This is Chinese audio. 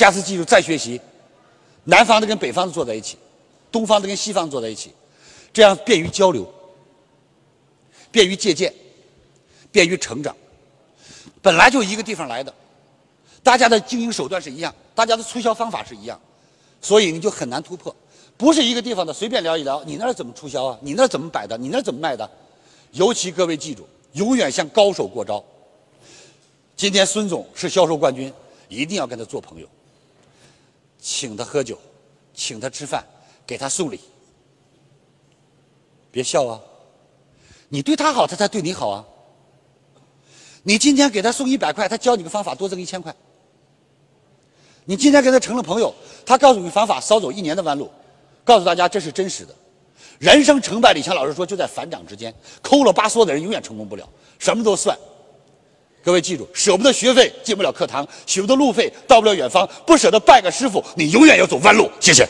下次记住再学习，南方的跟北方的坐在一起，东方的跟西方坐在一起，这样便于交流，便于借鉴，便于成长。本来就一个地方来的，大家的经营手段是一样，大家的促销方法是一样，所以你就很难突破。不是一个地方的，随便聊一聊，你那儿怎么促销啊？你那儿怎么摆的？你那儿怎么卖的？尤其各位记住，永远向高手过招。今天孙总是销售冠军，一定要跟他做朋友，请他喝酒，请他吃饭，给他送礼。别笑啊！你对他好，他才对你好啊。你今天给他送一百块，他教你个方法，多挣一千块。你今天跟他成了朋友，他告诉你方法，少走一年的弯路。告诉大家，这是真实的。人生成败，李强老师说，就在反掌之间。抠了八嗦的人永远成功不了，什么都算。各位记住，舍不得学费进不了课堂，舍不得路费到不了远方，不舍得拜个师傅，你永远要走弯路。谢谢。